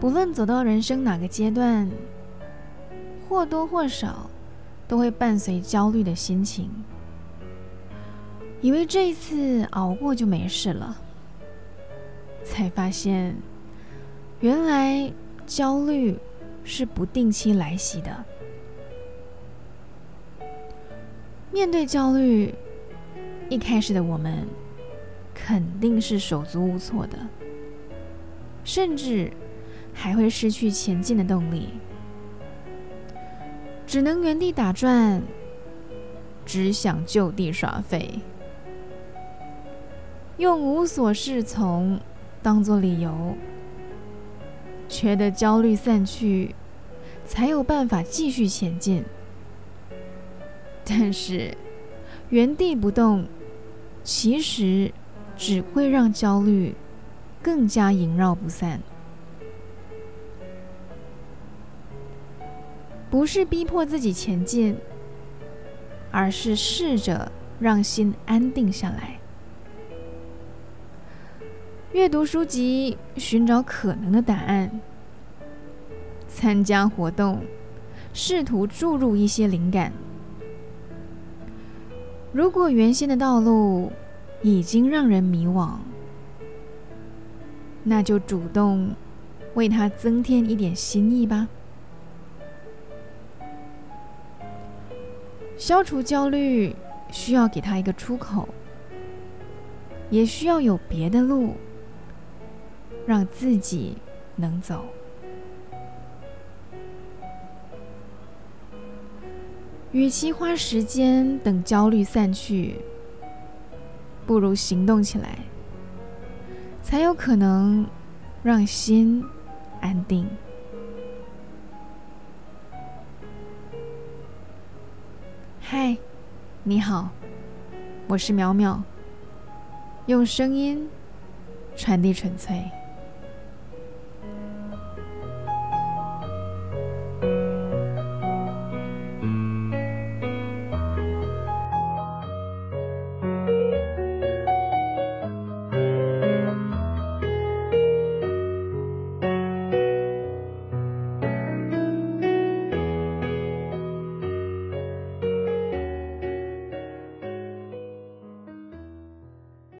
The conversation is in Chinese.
不论走到人生哪个阶段，或多或少都会伴随焦虑的心情，以为这一次熬过就没事了，才发现原来焦虑是不定期来袭的。面对焦虑，一开始的我们肯定是手足无措的，甚至还会失去前进的动力，只能原地打转，只想就地耍废，用无所适从当做理由，觉得焦虑散去，才有办法继续前进。但是，原地不动，其实只会让焦虑更加萦绕不散。不是逼迫自己前进，而是试着让心安定下来。阅读书籍，寻找可能的答案；参加活动，试图注入一些灵感。如果原先的道路已经让人迷惘，那就主动为它增添一点新意吧。消除焦虑需要给他一个出口，也需要有别的路让自己能走。与其花时间等焦虑散去，不如行动起来，才有可能让心安定。嗨，你好，我是淼淼，用声音传递纯粹。